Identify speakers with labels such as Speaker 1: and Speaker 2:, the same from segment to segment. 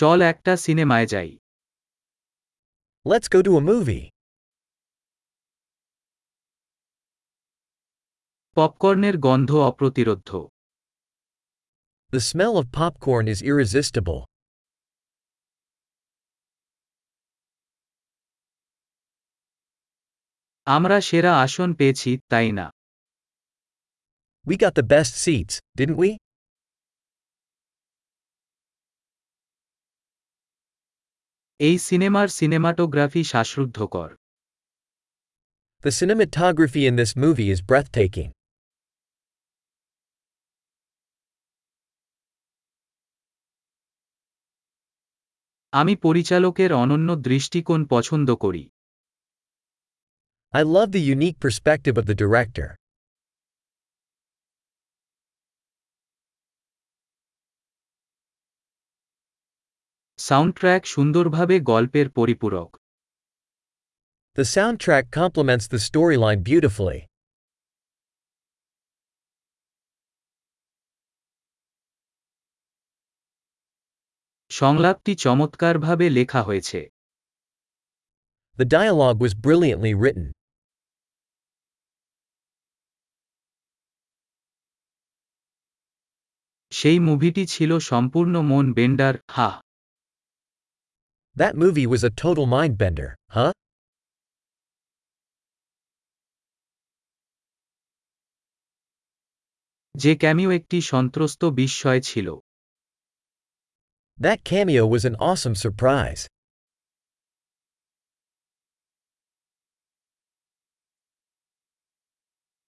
Speaker 1: চল একটা সিনেমায় যাই
Speaker 2: Let's go to a movie.
Speaker 1: পপকর্নের গন্ধ অপ্রতিরোধ্য
Speaker 2: The smell of popcorn is irresistible.
Speaker 1: আমরা সেরা আসন পেয়েছি তাই না
Speaker 2: We got the best seats, didn't we?
Speaker 1: এই সিনেমার সিনেমাটোগ্রাফি শ্বাসরুদ্ধকর
Speaker 2: The cinematography in this movie is breathtaking.
Speaker 1: আমি পরিচালকের অনন্য দৃষ্টিকোণ পছন্দ করি
Speaker 2: I love the unique perspective of the director.
Speaker 1: Soundtrack সুন্দরভাবে গল্পের পরিপূরক
Speaker 2: The soundtrack complements the storyline beautifully.
Speaker 1: সংলাপটি চমৎকারভাবে লেখা হয়েছে
Speaker 2: The dialogue was brilliantly written.
Speaker 1: সেই মুভিটি ছিল সম্পূর্ণ মন বেন্ডার হা
Speaker 2: That movie was a total mind bender, huh?
Speaker 1: যে ক্যামিও একটি সন্ত্রস্ত বিস্ময় ছিল
Speaker 2: That cameo was an awesome surprise.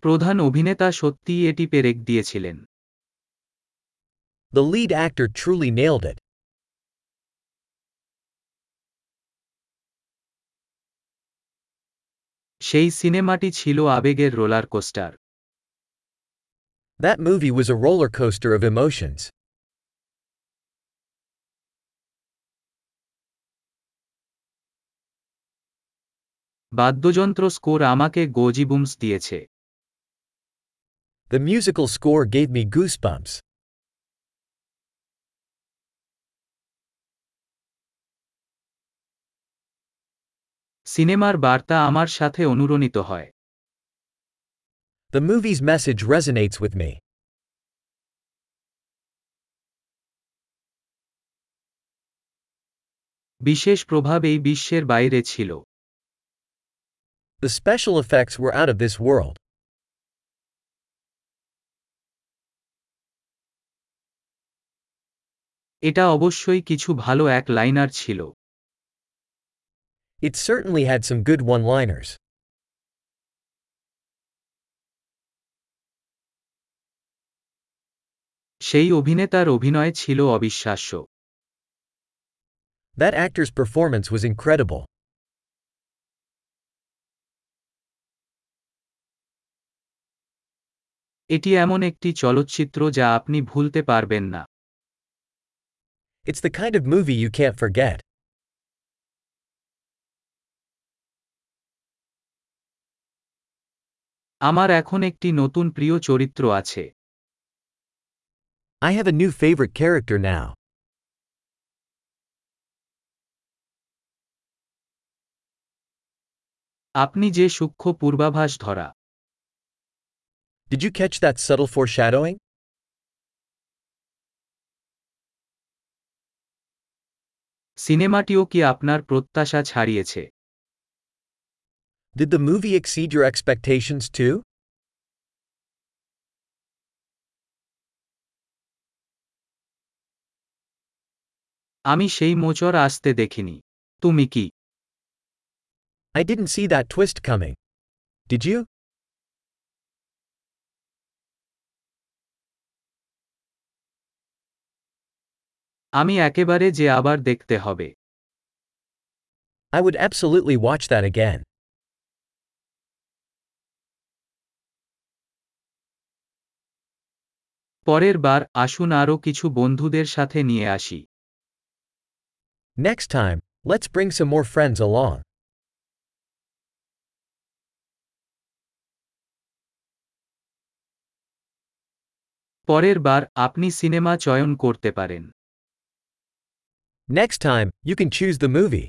Speaker 1: প্রধান অভিনেতা সত্যিই এটি পেরেক দিয়েছিলেন
Speaker 2: The lead actor truly nailed it.
Speaker 1: সেই সিনেমাটি ছিল আবেগের roller coaster
Speaker 2: That movie was a roller coaster of emotions.
Speaker 1: বাদ্যযন্ত্র স্কোর আমাকে গোজিবুমস দিয়েছে
Speaker 2: The musical score gave me goosebumps.
Speaker 1: সিনেমার বার্তা আমার সাথে অনুরণিত হয়
Speaker 2: The movie's message resonates with me.
Speaker 1: বিশেষ প্রভাব এই বিশ্বের বাইরে ছিল
Speaker 2: The special effects were out of this world.
Speaker 1: এটা অবশ্যই কিছু ভালো এক লাইনার ছিল
Speaker 2: It certainly had some good one liners.
Speaker 1: সেই অভিনেতার অভিনয় ছিল অবিশ্বাস্য
Speaker 2: That actor's performance was incredible.
Speaker 1: এটি এমন একটি চলচ্চিত্র যা আপনি ভুলতে পারবেন না
Speaker 2: It's the kind of movie you can't forget.
Speaker 1: আমার এখন একটি নতুন প্রিয় চরিত্র আছে।
Speaker 2: I have a new favourite character now
Speaker 1: আপনি যে সূক্ষ্ম পূর্বাভাস ধরা।
Speaker 2: Did you catch that subtle foreshadowing
Speaker 1: সিনেমাটিও কি আপনার প্রত্যাশা ছাড়িয়েছে?
Speaker 2: Did the movie exceed your expectations too?
Speaker 1: আমি সেই মোচর আসতে দেখিনি তুমি কি
Speaker 2: I didn't see that twist coming. Did you?
Speaker 1: আমি একেবারে যে আবার দেখতে হবে
Speaker 2: I would absolutely watch that again.
Speaker 1: পরের বার আসুন আরও কিছু বন্ধুদের সাথে নিয়ে আসি।
Speaker 2: Next time let's bring some more friends along
Speaker 1: পরের বার আপনি সিনেমা চয়ন করতে পারেন।
Speaker 2: Next time you can choose the movie